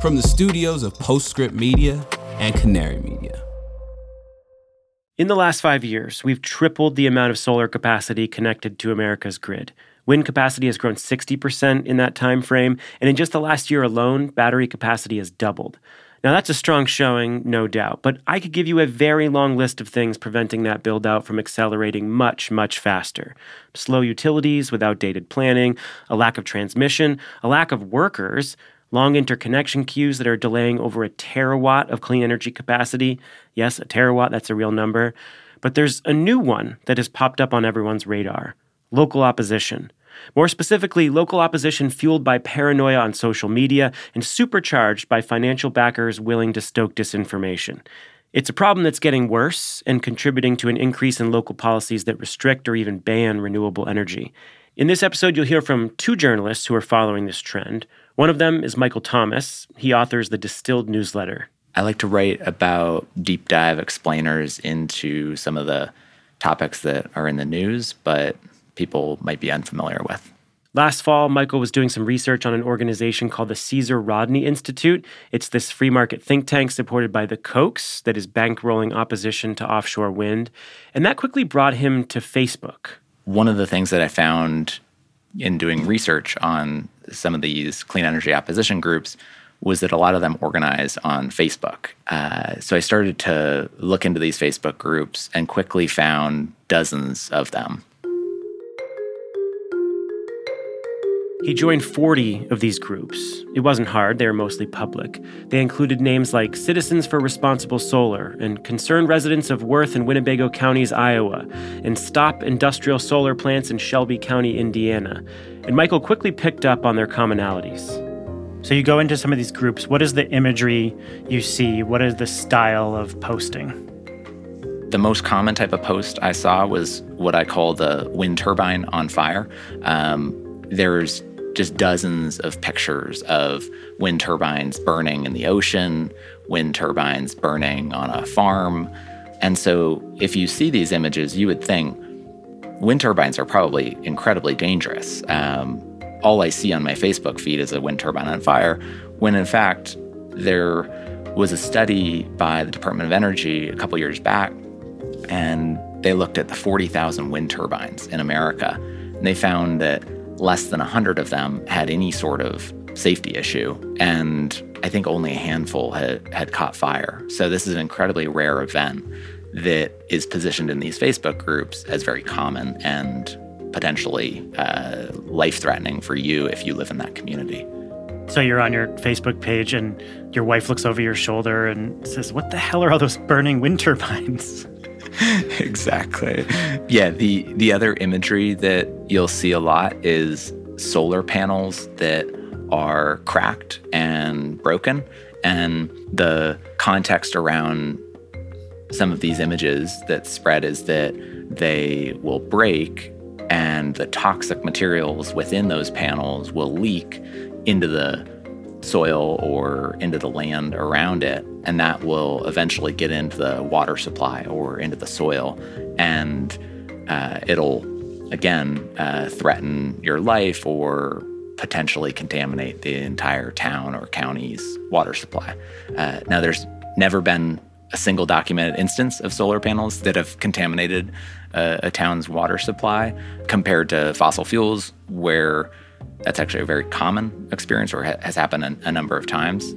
from the studios of Postscript Media and Canary Media. In the last five years, we've tripled the amount of solar capacity connected to America's grid. Wind capacity has grown 60% in that time frame, and in just the last year alone, battery capacity has doubled. Now, that's a strong showing, no doubt, but I could give you a very long list of things preventing that build out from accelerating much, much faster. Slow utilities with outdated planning, a lack of transmission, a lack of workers, long interconnection queues that are delaying over a terawatt of clean energy capacity. Yes, a terawatt, that's a real number. But there's a new one that has popped up on everyone's radar local opposition. More specifically, local opposition fueled by paranoia on social media and supercharged by financial backers willing to stoke disinformation. It's a problem that's getting worse and contributing to an increase in local policies that restrict or even ban renewable energy. In this episode, you'll hear from two journalists who are following this trend. One of them is Michael Thomas. He authors the Distilled newsletter. I like to write about deep dive explainers into some of the topics that are in the news, but people might be unfamiliar with. Last fall, Michael was doing some research on an organization called the Caesar Rodney Institute. It's this free market think tank supported by the Kochs that is bankrolling opposition to offshore wind. And that quickly brought him to Facebook. One of the things that I found in doing research on some of these clean energy opposition groups was that a lot of them organize on Facebook. Uh, so I started to look into these Facebook groups and quickly found dozens of them. He joined 40 of these groups. It wasn't hard, they were mostly public. They included names like Citizens for Responsible Solar and Concerned Residents of Worth and Winnebago Counties, Iowa, and Stop Industrial Solar Plants in Shelby County, Indiana. And Michael quickly picked up on their commonalities. So you go into some of these groups. What is the imagery you see? What is the style of posting? The most common type of post I saw was what I call the wind turbine on fire. Um, there's just dozens of pictures of wind turbines burning in the ocean, wind turbines burning on a farm. And so, if you see these images, you would think wind turbines are probably incredibly dangerous. Um, all I see on my Facebook feed is a wind turbine on fire, when in fact, there was a study by the Department of Energy a couple years back, and they looked at the 40,000 wind turbines in America. And they found that less than 100 of them had any sort of safety issue. And I think only a handful had, had caught fire. So this is an incredibly rare event that is positioned in these Facebook groups as very common and potentially uh, life threatening for you if you live in that community. So you're on your Facebook page and your wife looks over your shoulder and says, What the hell are all those burning wind turbines? exactly. Yeah, the the other imagery that you'll see a lot is solar panels that are cracked and broken and the context around some of these images that spread is that they will break and the toxic materials within those panels will leak into the soil or into the land around it. And that will eventually get into the water supply or into the soil. And uh, it'll, again, uh, threaten your life or potentially contaminate the entire town or county's water supply. Uh, now, there's never been a single documented instance of solar panels that have contaminated uh, a town's water supply compared to fossil fuels, where that's actually a very common experience or ha- has happened a, a number of times.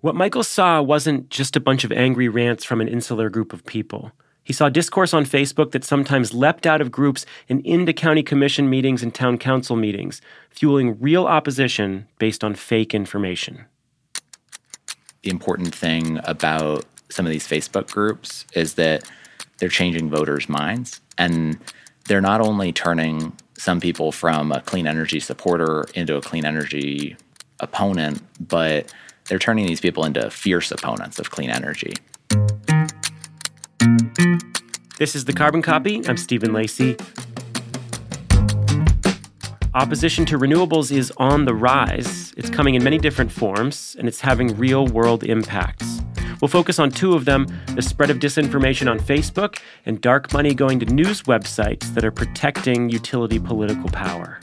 What Michael saw wasn't just a bunch of angry rants from an insular group of people. He saw discourse on Facebook that sometimes leapt out of groups and into county commission meetings and town council meetings, fueling real opposition based on fake information. The important thing about some of these Facebook groups is that they're changing voters' minds. And they're not only turning some people from a clean energy supporter into a clean energy opponent, but they're turning these people into fierce opponents of clean energy. This is the Carbon Copy. I'm Stephen Lacey. Opposition to renewables is on the rise. It's coming in many different forms, and it's having real world impacts. We'll focus on two of them the spread of disinformation on Facebook and dark money going to news websites that are protecting utility political power.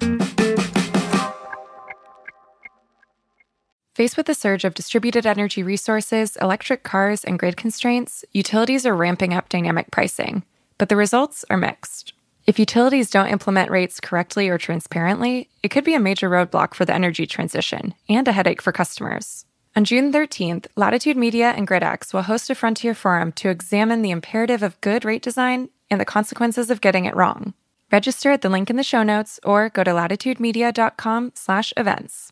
Faced with a surge of distributed energy resources, electric cars, and grid constraints, utilities are ramping up dynamic pricing. But the results are mixed. If utilities don't implement rates correctly or transparently, it could be a major roadblock for the energy transition and a headache for customers. On June 13th, Latitude Media and GridX will host a Frontier Forum to examine the imperative of good rate design and the consequences of getting it wrong. Register at the link in the show notes or go to latitudemedia.com/events.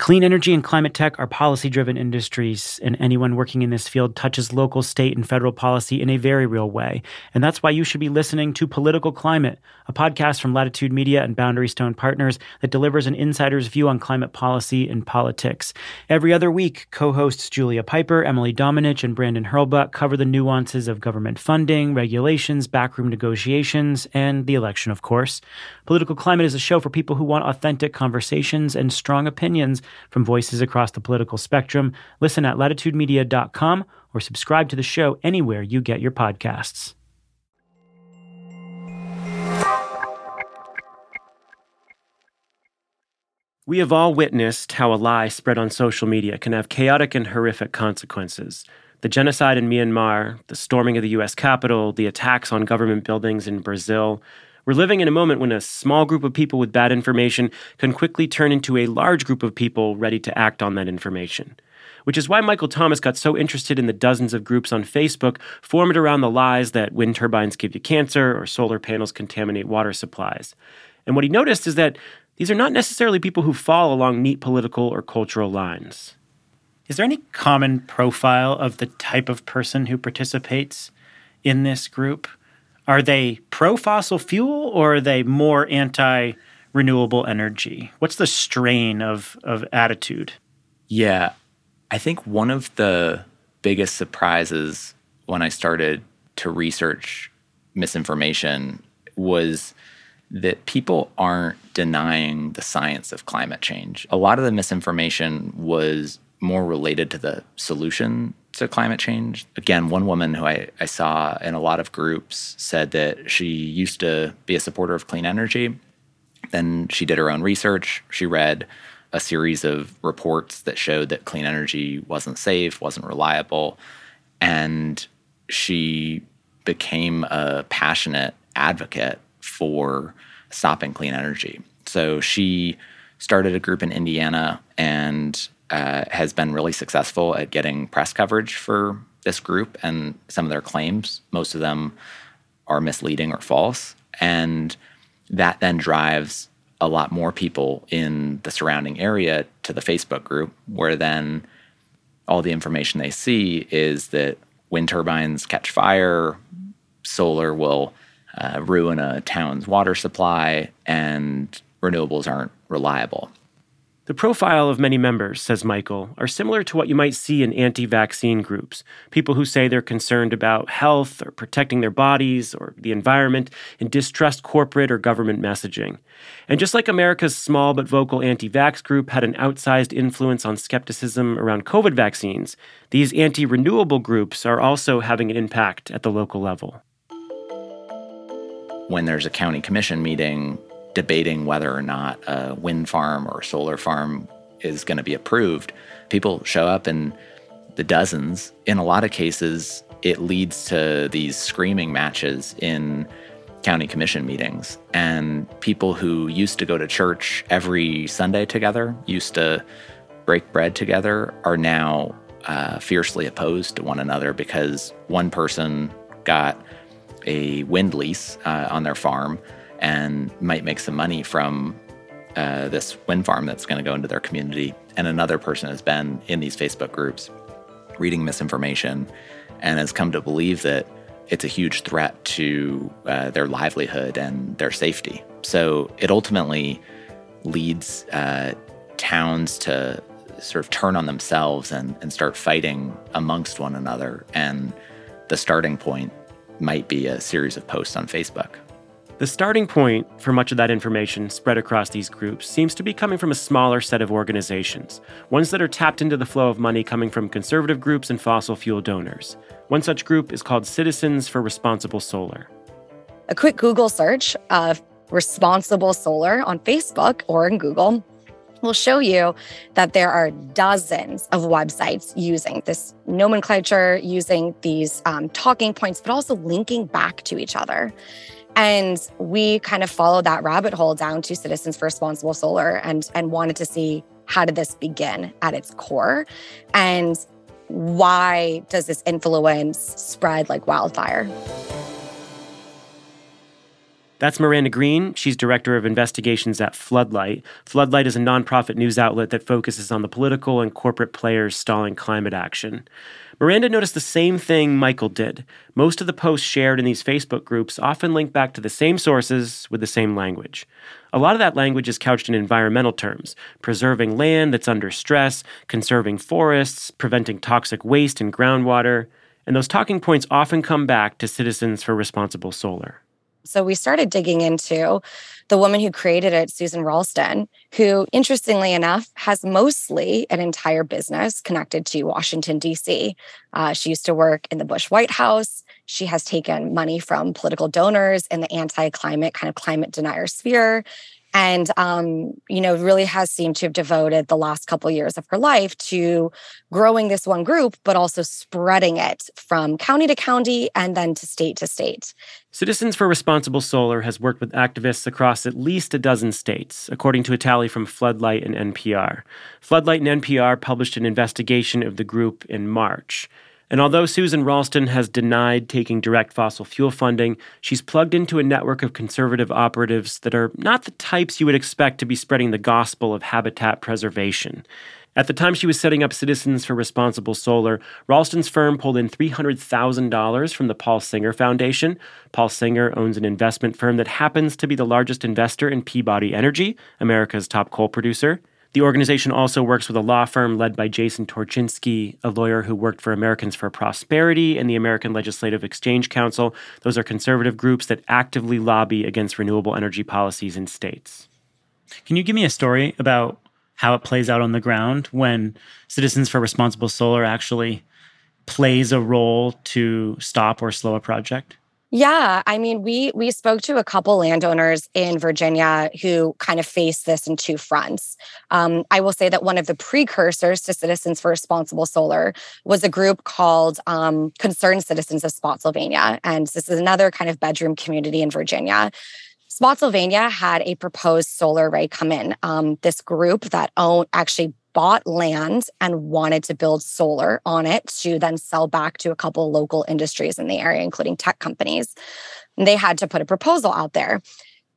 Clean energy and climate tech are policy driven industries, and anyone working in this field touches local, state, and federal policy in a very real way. And that's why you should be listening to Political Climate, a podcast from Latitude Media and Boundary Stone Partners that delivers an insider's view on climate policy and politics. Every other week, co hosts Julia Pyper, Emily Domenech, and Brandon Hurlbut cover the nuances of government funding, regulations, backroom negotiations, and the election, of course. Political Climate is a show for people who want authentic conversations and strong opinions from voices across the political spectrum. Listen at latitudemedia.com or subscribe to the show anywhere you get your podcasts. We have all witnessed how a lie spread on social media can have chaotic and horrific consequences. The genocide in Myanmar, the storming of the US Capitol, the attacks on government buildings in Brazil, we're living in a moment when a small group of people with bad information can quickly turn into a large group of people ready to act on that information. Which is why Michael Thomas got so interested in the dozens of groups on Facebook formed around the lies that wind turbines give you cancer or solar panels contaminate water supplies. And what he noticed is that these are not necessarily people who fall along neat political or cultural lines. Is there any common profile of the type of person who participates in this group? Are they pro fossil fuel or are they more anti renewable energy? What's the strain of, of attitude? Yeah, I think one of the biggest surprises when I started to research misinformation was that people aren't denying the science of climate change. A lot of the misinformation was more related to the solution to climate change. Again, one woman who I, I saw in a lot of groups said that she used to be a supporter of clean energy. Then she did her own research. She read a series of reports that showed that clean energy wasn't safe, wasn't reliable. And she became a passionate advocate for stopping clean energy. So she started a group in Indiana and uh, has been really successful at getting press coverage for this group and some of their claims. Most of them are misleading or false. And that then drives a lot more people in the surrounding area to the Facebook group, where then all the information they see is that wind turbines catch fire, solar will uh, ruin a town's water supply, and renewables aren't reliable. The profile of many members, says Michael, are similar to what you might see in anti vaccine groups people who say they're concerned about health or protecting their bodies or the environment and distrust corporate or government messaging. And just like America's small but vocal anti vax group had an outsized influence on skepticism around COVID vaccines, these anti renewable groups are also having an impact at the local level. When there's a county commission meeting, debating whether or not a wind farm or solar farm is going to be approved, people show up in the dozens. In a lot of cases, it leads to these screaming matches in county commission meetings. And people who used to go to church every Sunday together, used to break bread together, are now uh, fiercely opposed to one another because one person got a wind lease uh, on their farm and might make some money from uh, this wind farm that's going to go into their community. And another person has been in these Facebook groups reading misinformation and has come to believe that it's a huge threat to uh, their livelihood and their safety. So it ultimately leads uh, towns to sort of turn on themselves and, and start fighting amongst one another. And the starting point might be a series of posts on Facebook. The starting point for much of that information spread across these groups seems to be coming from a smaller set of organizations, ones that are tapped into the flow of money coming from conservative groups and fossil fuel donors. One such group is called Citizens for Responsible Solar. A quick Google search of responsible solar on Facebook or in Google will show you that there are dozens of websites using this nomenclature, using these um, talking points, but also linking back to each other. And we kind of followed that rabbit hole down to Citizens for Responsible Solar and, and wanted to see how did this begin at its core and why does this influence spread like wildfire? That's Miranda Green. She's director of investigations at Floodlight. Floodlight is a nonprofit news outlet that focuses on the political and corporate players stalling climate action. Miranda noticed the same thing Michael did. Most of the posts shared in these Facebook groups often link back to the same sources with the same language. A lot of that language is couched in environmental terms preserving land that's under stress, conserving forests, preventing toxic waste in groundwater. And those talking points often come back to Citizens for Responsible Solar. So we started digging into the woman who created it, Susan Ralston, who, interestingly enough, has mostly an entire business connected to Washington, D.C. Uh, she used to work in the Bush White House. She has taken money from political donors in the anti climate, kind of climate denier sphere and um, you know really has seemed to have devoted the last couple years of her life to growing this one group but also spreading it from county to county and then to state to state. Citizens for responsible solar has worked with activists across at least a dozen states according to a tally from floodlight and npr floodlight and npr published an investigation of the group in march and although Susan Ralston has denied taking direct fossil fuel funding, she's plugged into a network of conservative operatives that are not the types you would expect to be spreading the gospel of habitat preservation. At the time she was setting up Citizens for Responsible Solar, Ralston's firm pulled in $300,000 from the Paul Singer Foundation. Paul Singer owns an investment firm that happens to be the largest investor in Peabody Energy, America's top coal producer. The organization also works with a law firm led by Jason Torchinsky, a lawyer who worked for Americans for Prosperity and the American Legislative Exchange Council. Those are conservative groups that actively lobby against renewable energy policies in states. Can you give me a story about how it plays out on the ground when Citizens for Responsible Solar actually plays a role to stop or slow a project? Yeah, I mean, we we spoke to a couple landowners in Virginia who kind of face this in two fronts. Um, I will say that one of the precursors to Citizens for Responsible Solar was a group called um, Concerned Citizens of Spotsylvania, and this is another kind of bedroom community in Virginia. Spotsylvania had a proposed solar array come in. Um, this group that owned actually bought land and wanted to build solar on it to then sell back to a couple local industries in the area, including tech companies. And they had to put a proposal out there.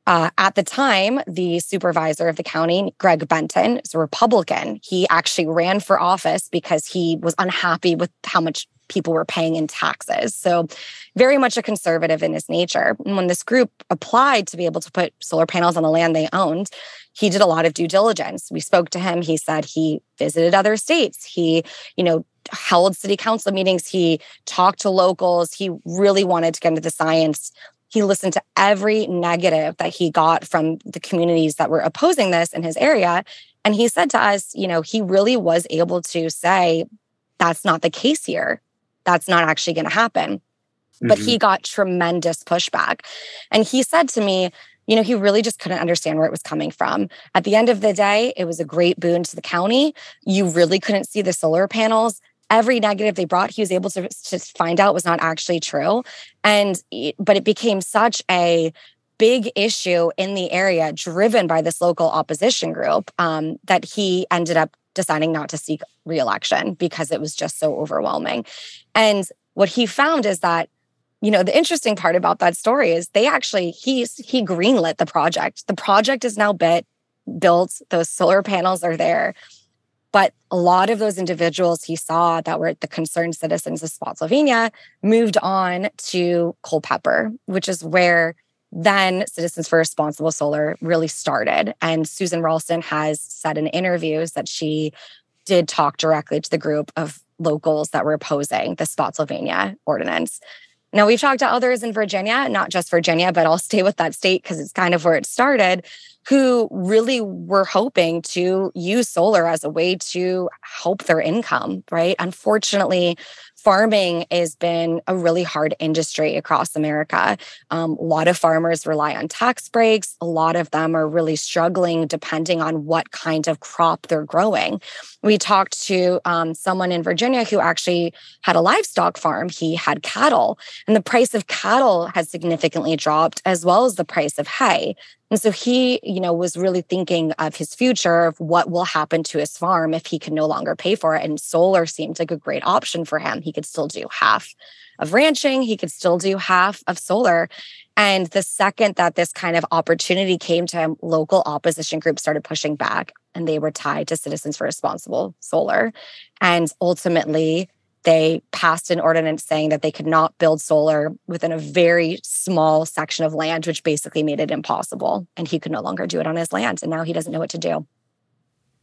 Uh, at the time, the supervisor of the county, Greg Benton, is a Republican. He actually ran for office because he was unhappy with how much people were paying in taxes. So, very much a conservative in his nature. And when this group applied to be able to put solar panels on the land they owned, he did a lot of due diligence. We spoke to him. He said he visited other states. He, you know, held city council meetings. He talked to locals. He really wanted to get into the science. He listened to every negative that he got from the communities that were opposing this in his area. And he said to us, you know, he really was able to say, that's not the case here. That's not actually going to happen. Mm-hmm. But he mm-hmm. got tremendous pushback. And he said to me, you know, he really just couldn't understand where it was coming from. At the end of the day, it was a great boon to the county. You really couldn't see the solar panels. Every negative they brought, he was able to, find out was not actually true. And, but it became such a big issue in the area driven by this local opposition group um, that he ended up deciding not to seek reelection because it was just so overwhelming. And what he found is that you know the interesting part about that story is they actually he's he greenlit the project. The project is now bit built those solar panels are there. But a lot of those individuals he saw that were the concerned citizens of spotsylvania moved on to culpeper which is where then citizens for responsible solar really started. And susan ralston has said in interviews that she did talk directly to the group of locals that were opposing the spotsylvania ordinance now, we've talked to others in Virginia, not just Virginia, but I'll stay with that state because it's kind of where it started. who really were hoping to use solar as a way to help their income, right? Unfortunately, farming has been a really hard industry across America. Um, a lot of farmers rely on tax breaks. A lot of them are really struggling depending on what kind of crop they're growing. We talked to um, someone in Virginia who actually had a livestock farm. He had cattle, and the price of cattle has significantly dropped, as well as the price of hay. And so he, you know, was really thinking of his future of what will happen to his farm if he can no longer pay for it. And solar seemed like a great option for him. He could still do half of ranching, he could still do half of solar. And the second that this kind of opportunity came to him, local opposition groups started pushing back and they were tied to Citizens for Responsible Solar. And ultimately, they passed an ordinance saying that they could not build solar within a very small section of land, which basically made it impossible. And he could no longer do it on his land. And now he doesn't know what to do.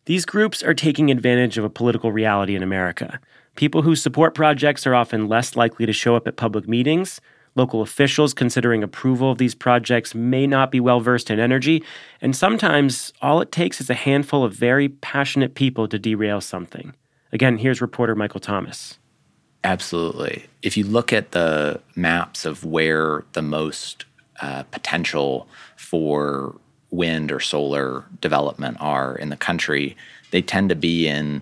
These groups are taking advantage of a political reality in America. People who support projects are often less likely to show up at public meetings. Local officials considering approval of these projects may not be well versed in energy. And sometimes all it takes is a handful of very passionate people to derail something. Again, here's reporter Michael Thomas. Absolutely. If you look at the maps of where the most uh, potential for wind or solar development are in the country, they tend to be in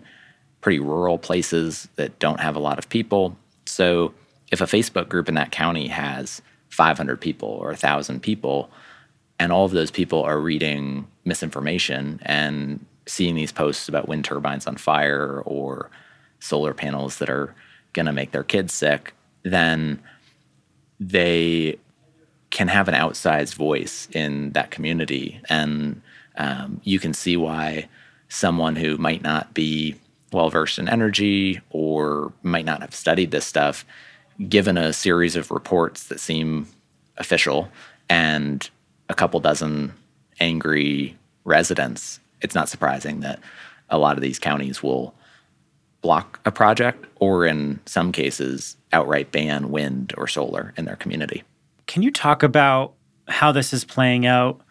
pretty rural places that don't have a lot of people. So if a Facebook group in that county has 500 people or 1,000 people, and all of those people are reading misinformation and seeing these posts about wind turbines on fire or solar panels that are going to make their kids sick, then they can have an outsized voice in that community. And um, you can see why someone who might not be well versed in energy or might not have studied this stuff, given a series of reports that seem official and a couple dozen angry residents, it's not surprising that a lot of these counties will block a project or in some cases outright ban wind or solar in their community. Can you talk about how this is playing out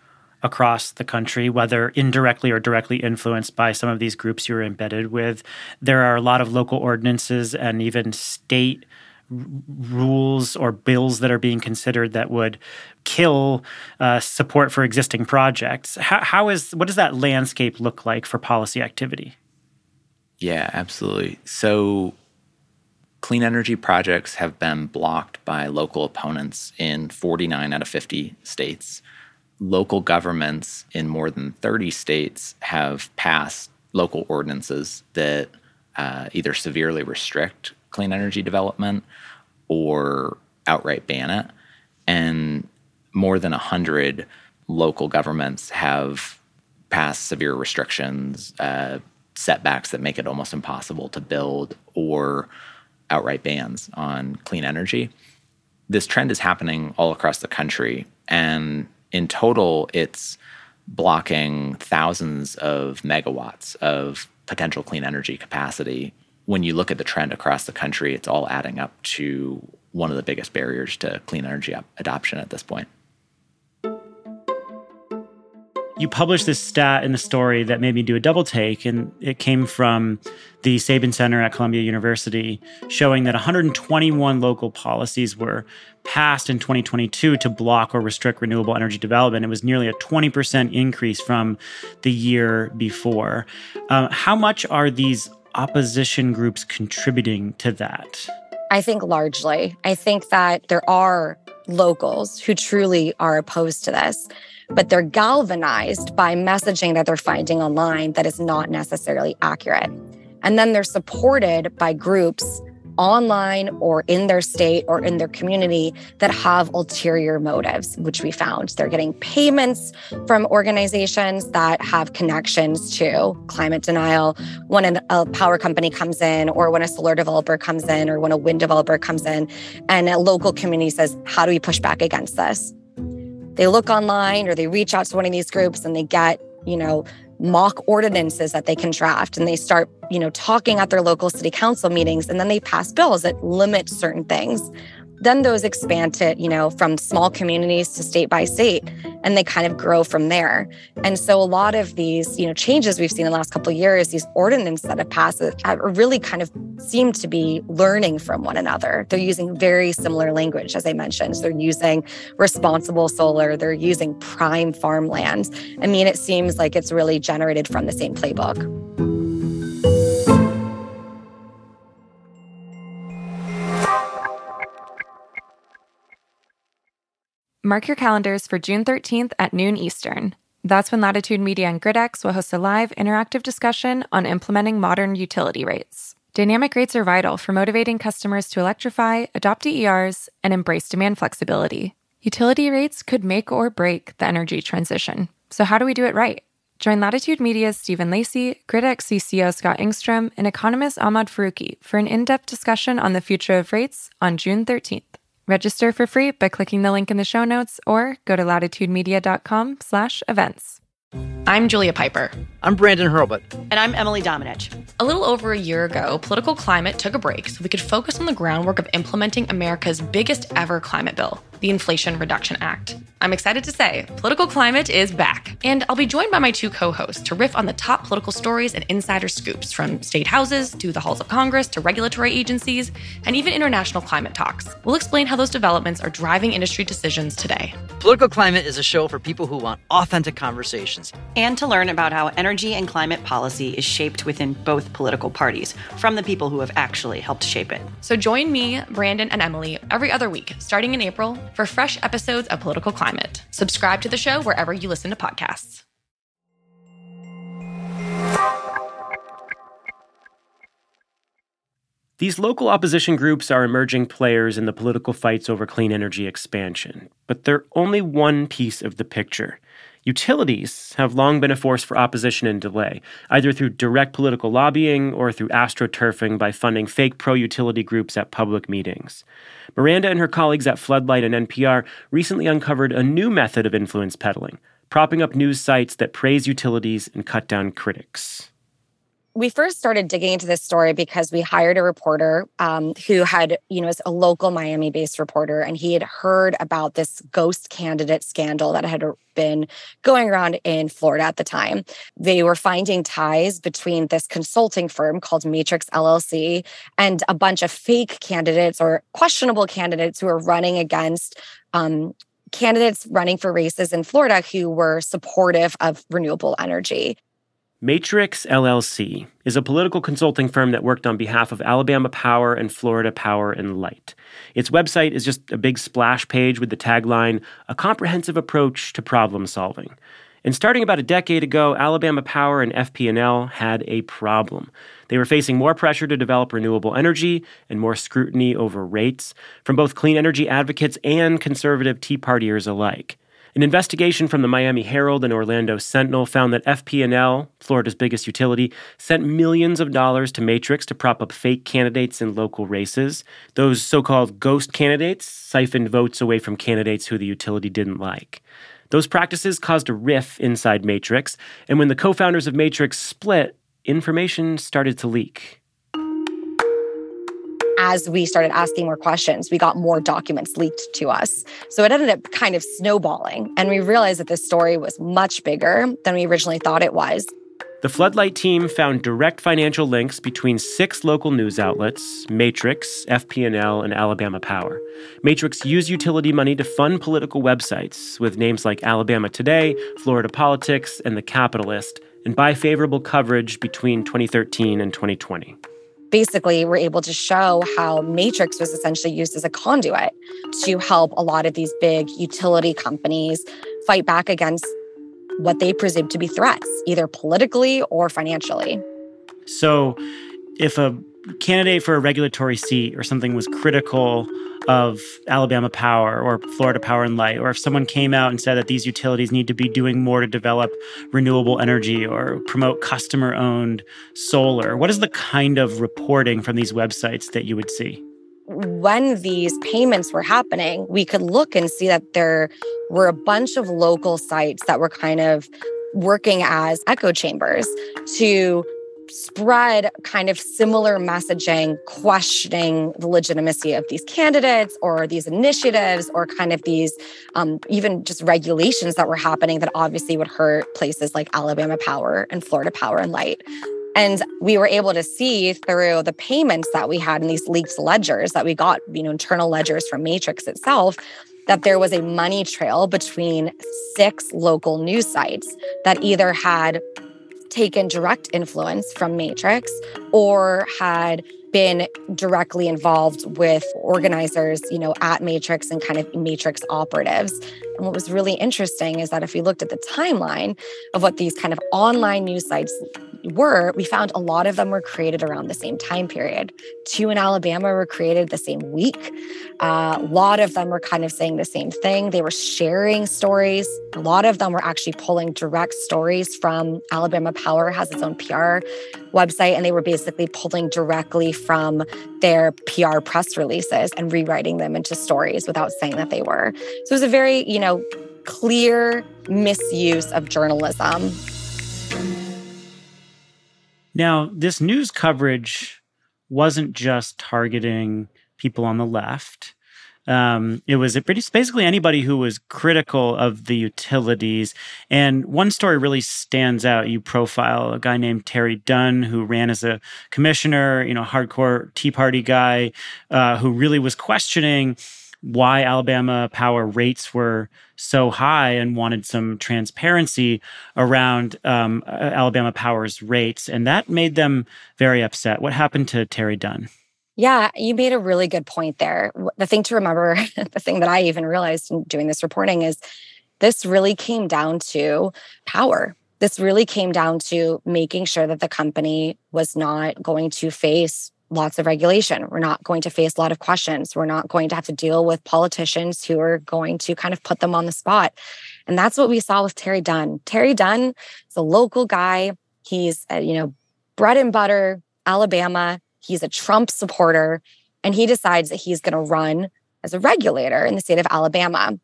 across the country, whether indirectly or directly influenced by some of these groups you're embedded with? There are a lot of local ordinances and even state rules or bills that are being considered that would kill uh, support for existing projects. How, how is what does that landscape look like for policy activity? Yeah, absolutely. So, clean energy projects have been blocked by local opponents in 49 out of 50 states. Local governments in more than 30 states have passed local ordinances that uh, either severely restrict clean energy development or outright ban it. And more than 100 local governments have passed severe restrictions, uh, setbacks that make it almost impossible to build or outright bans on clean energy. This trend is happening all across the country. And in total, it's blocking thousands of megawatts of potential clean energy capacity. When you look at the trend across the country, it's all adding up to one of the biggest barriers to clean energy adoption at this point. You published this stat in the story that made me do a double take, and it came from the Sabin Center at Columbia University, showing that 121 local policies were passed in 2022 to block or restrict renewable energy development. It was nearly a 20% increase from the year before. Um, how much are these opposition groups contributing to that? I think largely. I think that there are locals who truly are opposed to this but they're galvanized by messaging that they're finding online that is not necessarily accurate. And then they're supported by groups online or in their state or in their community that have ulterior motives, which we found. They're getting payments from organizations that have connections to climate denial. When a power company comes in, or when a solar developer comes in, or when a wind developer comes in, and a local community says, How do we push back against this? They look online or they reach out to one of these groups and they get, you know, mock ordinances that they can draft and they start, you know, talking at their local city council meetings and then they pass bills that limit certain things. Then those expand to, you know, from small communities to state by state, and they kind of grow from there. And so a lot of these, you know, changes we've seen in the last couple of years, these ordinances that have passed uh, have really kind of seem to be learning from one another. They're using very similar language, as I mentioned. So they're using responsible solar, they're using prime farmlands. I mean, it seems like it's really generated from the same playbook. Mark your calendars for June 13th at noon Eastern. That's when Latitude Media and GridX will host a live interactive discussion on implementing modern utility rates. Dynamic rates are vital for motivating customers to electrify, adopt DERs, and embrace demand flexibility. Utility rates could make or break the energy transition. So, how do we do it right? Join Latitude Media's Stephen Lacey, GridX CCO Scott Engstrom, and economist Ahmad Faruqui for an in depth discussion on the future of rates on June 13th. Register for free by clicking the link in the show notes or go to latitudemedia.com slash events. I'm Julia Pyper. I'm Brandon Hurlbut. And I'm Emily Domenech. A little over a year ago, political climate took a break so we could focus on the groundwork of implementing America's biggest ever climate bill, the Inflation Reduction Act. I'm excited to say political climate is back, and I'll be joined by my two co hosts to riff on the top political stories and insider scoops from state houses to the halls of Congress to regulatory agencies and even international climate talks. We'll explain how those developments are driving industry decisions today. Political Climate is a show for people who want authentic conversations and to learn about how energy and climate policy is shaped within both political parties from the people who have actually helped shape it. So join me, Brandon, and Emily every other week, starting in April, for fresh episodes of Political Climate. Subscribe to the show wherever you listen to podcasts. These local opposition groups are emerging players in the political fights over clean energy expansion, but they're only one piece of the picture. Utilities have long been a force for opposition and delay, either through direct political lobbying or through astroturfing by funding fake pro utility groups at public meetings. Miranda and her colleagues at Floodlight and NPR recently uncovered a new method of influence peddling, propping up news sites that praise utilities and cut down critics we first started digging into this story because we hired a reporter um, who had, you know, a local Miami based reporter, and he had heard about this ghost candidate scandal that had been going around in Florida at the time. They were finding ties between this consulting firm called Matrix LLC and a bunch of fake candidates or questionable candidates who were running against um, candidates running for races in Florida who were supportive of renewable energy. Matrix LLC is a political consulting firm that worked on behalf of Alabama Power and Florida Power and Light. Its website is just a big splash page with the tagline, A Comprehensive Approach to Problem Solving. And starting about a decade ago, Alabama Power and FP&L had a problem. They were facing more pressure to develop renewable energy and more scrutiny over rates from both clean energy advocates and conservative Tea Partiers alike. An investigation from the Miami Herald and Orlando Sentinel found that FP&L, Florida's biggest utility, sent millions of dollars to Matrix to prop up fake candidates in local races. Those so-called ghost candidates siphoned votes away from candidates who the utility didn't like. Those practices caused a rift inside Matrix, and when the co-founders of Matrix split, information started to leak as we started asking more questions, we got more documents leaked to us. So it ended up kind of snowballing. And we realized that this story was much bigger than we originally thought it was. The Floodlight team found direct financial links between six local news outlets, Matrix, FP&L, and Alabama Power. Matrix used utility money to fund political websites with names like Alabama Today, Florida Politics, and The Capitalist, and buy favorable coverage between 2013 and 2020 basically we were able to show how Matrix was essentially used as a conduit to help a lot of these big utility companies fight back against what they presumed to be threats, either politically or financially. So, if a candidate for a regulatory seat or something was critical of Alabama Power or Florida Power and Light, or if someone came out and said that these utilities need to be doing more to develop renewable energy or promote customer owned solar, what is the kind of reporting from these websites that you would see? When these payments were happening, we could look and see that there were a bunch of local sites that were kind of working as echo chambers to spread kind of similar messaging, questioning the legitimacy of these candidates or these initiatives or kind of these um, even just regulations that were happening that obviously would hurt places like Alabama Power and Florida Power and Light. And we were able to see through the payments that we had in these leaked ledgers that we got, you know, internal ledgers from Matrix itself, that there was a money trail between six local news sites that either had taken direct influence from Matrix or had been directly involved with organizers, you know, at Matrix and kind of Matrix operatives. And what was really interesting is that if we looked at the timeline of what these kind of online news sites were, we found a lot of them were created around the same time period. Two in Alabama were created the same week. Uh, a lot of them were kind of saying the same thing. They were sharing stories. A lot of them were actually pulling direct stories from Alabama Power has its own PR website, and they were basically pulling directly from their PR press releases and rewriting them into stories without saying that they were. So it was a very, you know, clear misuse of journalism. Now, this news coverage wasn't just targeting people on the left. Um, it was basically anybody who was critical of the utilities. And one story really stands out. You profile a guy named Terry Dunn, who ran as a commissioner, you know, hardcore Tea Party guy, uh, who really was questioning why Alabama power rates were so high and wanted some transparency around um, Alabama Power's rates. And that made them very upset. What happened to Terry Dunn? Yeah, you made a really good point there. The thing to remember, the thing that I even realized in doing this reporting is this really came down to power. This really came down to making sure that the company was not going to face lots of regulation. We're not going to face a lot of questions. We're not going to have to deal with politicians who are going to kind of put them on the spot. And that's what we saw with Terry Dunn. Terry Dunn is a local guy. He's, a, you know, bread and butter, Alabama. He's a Trump supporter. And he decides that he's going to run as a regulator in the state of Alabama.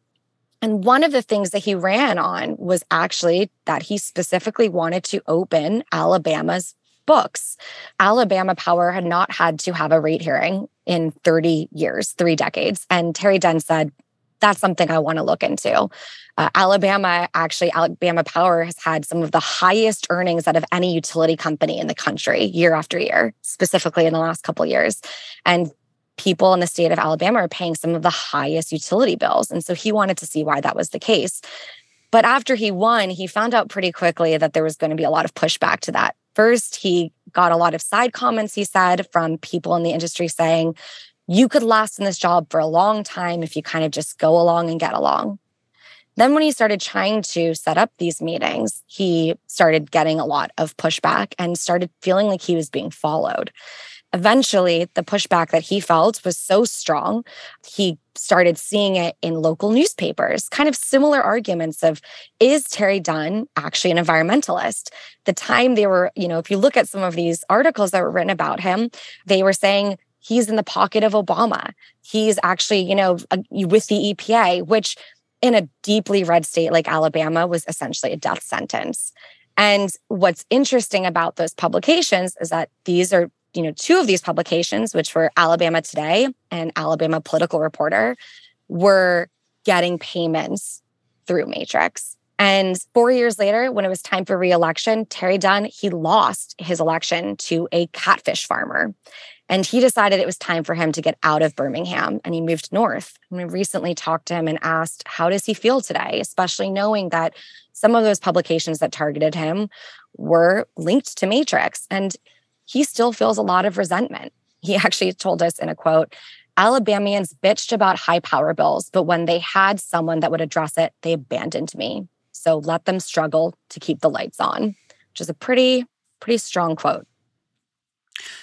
And one of the things that he ran on was actually that he specifically wanted to open Alabama's books. Alabama Power had not had to have a rate hearing in 30 years, three decades. And Terry Dunn said, that's something I want to look into. Uh, Alabama, actually, Alabama Power has had some of the highest earnings out of any utility company in the country year after year, specifically in the last couple years. And people in the state of Alabama are paying some of the highest utility bills. And so he wanted to see why that was the case. But after he won, he found out pretty quickly that there was going to be a lot of pushback to that. First, he got a lot of side comments, he said, from people in the industry saying, you could last in this job for a long time if you kind of just go along and get along. Then, when he started trying to set up these meetings, he started getting a lot of pushback and started feeling like he was being followed eventually the pushback that he felt was so strong he started seeing it in local newspapers kind of similar arguments of is terry dunn actually an environmentalist? The time they were you know if you look at some of these articles that were written about him they were saying he's in the pocket of obama. He's actually you know with the epa which in a deeply red state like alabama was essentially a death sentence. And what's interesting about those publications is that these are you know, two of these publications, which were Alabama Today and Alabama Political Reporter, were getting payments through Matrix. And four years later, when it was time for reelection, Terry Dunn, he lost his election to a catfish farmer. And he decided it was time for him to get out of Birmingham and he moved north. And we recently talked to him and asked, how does he feel today? Especially knowing that some of those publications that targeted him were linked to Matrix. And he still feels a lot of resentment. He actually told us in a quote Alabamians bitched about high power bills, but when they had someone that would address it, they abandoned me. So let them struggle to keep the lights on, which is a pretty, pretty strong quote.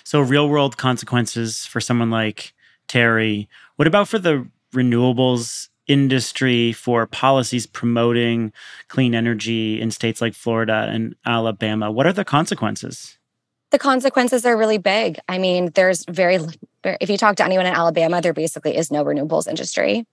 So, real world consequences for someone like Terry. What about for the renewables industry, for policies promoting clean energy in states like Florida and Alabama? What are the consequences? The consequences are really big. I mean, there's very, if you talk to anyone in Alabama, there basically is no renewables industry.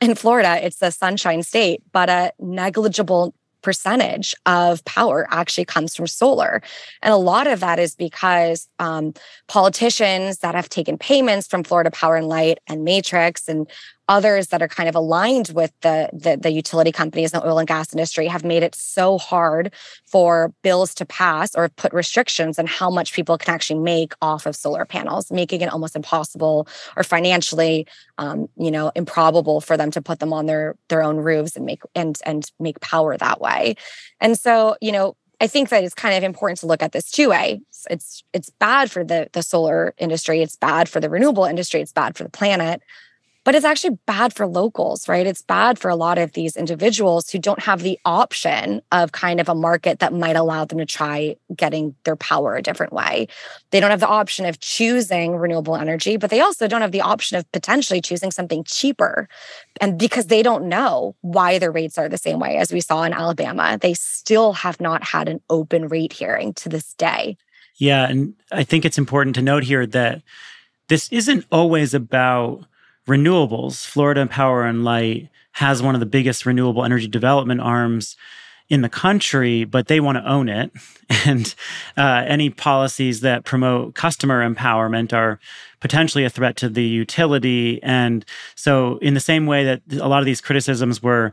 In Florida, it's a sunshine state, but a negligible percentage of power actually comes from solar. And a lot of that is because um, politicians that have taken payments from Florida Power and Light and Matrix and others that are kind of aligned with the, the, the utility companies and the oil and gas industry have made it so hard for bills to pass or put restrictions on how much people can actually make off of solar panels, making it almost impossible or financially, um, you know, improbable for them to put them on their their own roofs and make and and make power that way. And so, you know, I think that it's kind of important to look at this two way. It's it's bad for the the solar industry. It's bad for the renewable industry. It's bad for the planet but it's actually bad for locals, right? It's bad for a lot of these individuals who don't have the option of kind of a market that might allow them to try getting their power a different way. They don't have the option of choosing renewable energy, but they also don't have the option of potentially choosing something cheaper. And because they don't know why their rates are the same way as we saw in Alabama, they still have not had an open rate hearing to this day. Yeah. And I think it's important to note here that this isn't always about renewables, Florida Power and Light has one of the biggest renewable energy development arms in the country, but they want to own it. And uh, any policies that promote customer empowerment are potentially a threat to the utility. And so, in the same way that a lot of these criticisms were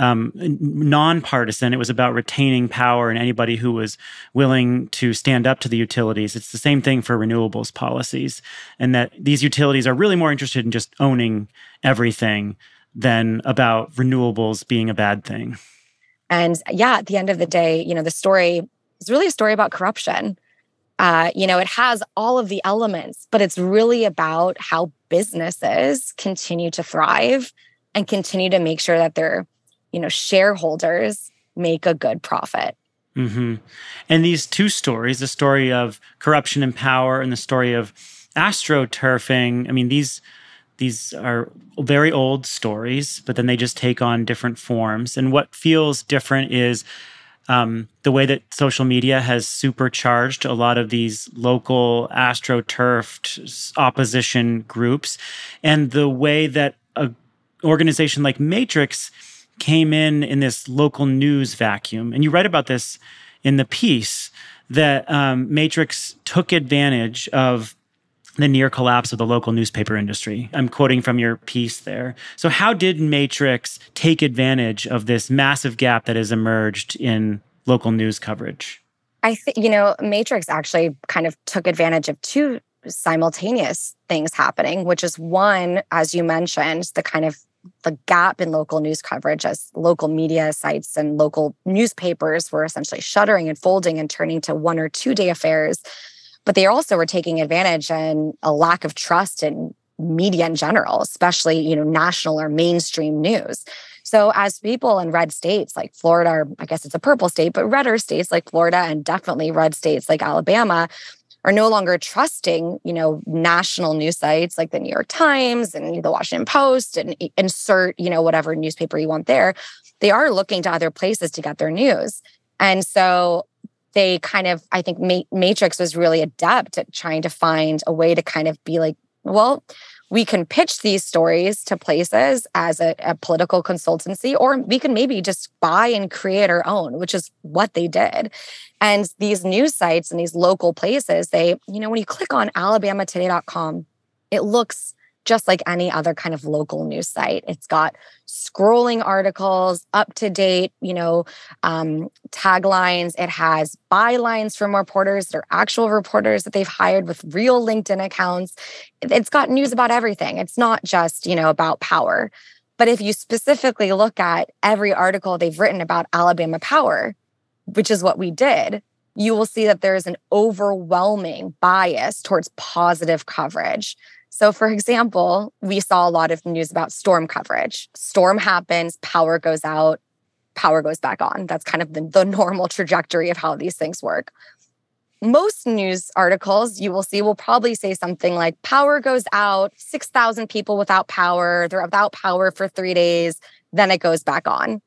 um, nonpartisan. It was about retaining power and anybody who was willing to stand up to the utilities. It's the same thing for renewables policies, and that these utilities are really more interested in just owning everything than about renewables being a bad thing. And yeah, at the end of the day, you know, the story is really a story about corruption. Uh, you know, it has all of the elements, but it's really about how businesses continue to thrive and continue to make sure that they're you know shareholders make a good profit mm-hmm. and these two stories the story of corruption and power and the story of astroturfing i mean these these are very old stories but then they just take on different forms and what feels different is um, the way that social media has supercharged a lot of these local astroturfed opposition groups and the way that a organization like matrix came in in this local news vacuum. And you write about this in the piece that um, Matrix took advantage of the near collapse of the local newspaper industry. I'm quoting from your piece there. So, how did Matrix take advantage of this massive gap that has emerged in local news coverage? I think, you know, Matrix actually kind of took advantage of two simultaneous things happening, which is one, as you mentioned, the kind of the gap in local news coverage as local media sites and local newspapers were essentially shuttering and folding and turning to one or two day affairs. But they also were taking advantage and a lack of trust in media in general, especially, you know, national or mainstream news. So as people in red states like Florida, or I guess it's a purple state, but redder states like Florida and definitely red states like Alabama are no longer trusting, you know, national news sites like the New York Times and the Washington Post and insert, you know, whatever newspaper you want there. They are looking to other places to get their news. And so they kind of, I think Matrix was really adept at trying to find a way to kind of be like, well, we can pitch these stories to places as a, a, political consultancy, or we can maybe just buy and create our own, which is what they did. And these news sites and these local places, they, you know, when you click on alabamatoday.com, it looks just like any other kind of local news site. It's got scrolling articles, up to date, you know, um, taglines. It has bylines from reporters that are actual reporters that they've hired with real LinkedIn accounts. It's got news about everything. It's not just, you know, about power. But if you specifically look at every article they've written about Alabama Power, which is what we did, you will see that there is an overwhelming bias towards positive coverage. So, for example, we saw a lot of news about storm coverage. Storm happens, power goes out, power goes back on. That's kind of the, the normal trajectory of how these things work. Most news articles you will see will probably say something like power goes out, 6,000 people without power, they're without power for three days, then it goes back on.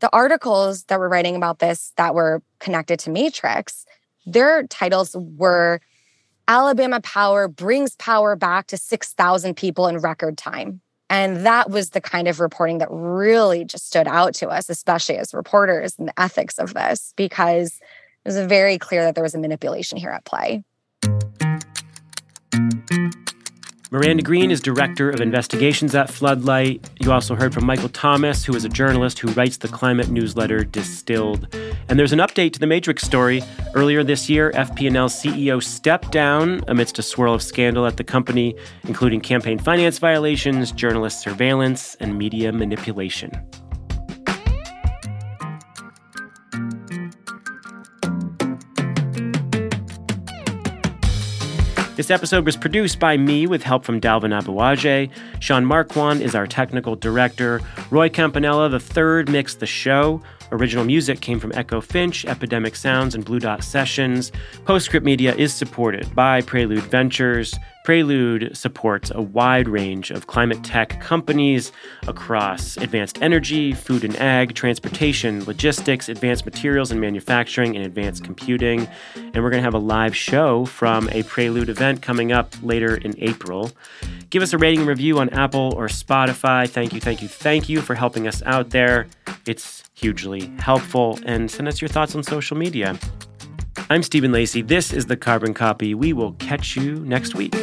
The articles that were writing about this that were connected to Matrix, their titles were Alabama Power brings power back to 6,000 people in record time. And that was the kind of reporting that really just stood out to us, especially as reporters and the ethics of this, because it was very clear that there was a manipulation here at play. Miranda Green is director of investigations at Floodlight. You also heard from Michael Thomas, who is a journalist who writes the climate newsletter Distilled. And there's an update to the Matrix story. Earlier this year, FP&L CEO stepped down amidst a swirl of scandal at the company, including campaign finance violations, journalist surveillance, and media manipulation. This episode was produced by me with help from Dalvin Aboagye. Sean Marquand is our technical director. Roy Campanella III mixed the show. Original music came from Echo Finch, Epidemic Sounds, and Blue Dot Sessions. Postscript Media is supported by Prelude Ventures. Prelude supports a wide range of climate tech companies across advanced energy, food and ag, transportation, logistics, advanced materials and manufacturing, and advanced computing. And we're going to have a live show from a Prelude event coming up later in April. Give us a rating and review on Apple or Spotify. Thank you, thank you, thank you for helping us out there. It's hugely helpful. And send us your thoughts on social media. I'm Stephen Lacey. This is the Carbon Copy. We will catch you next week.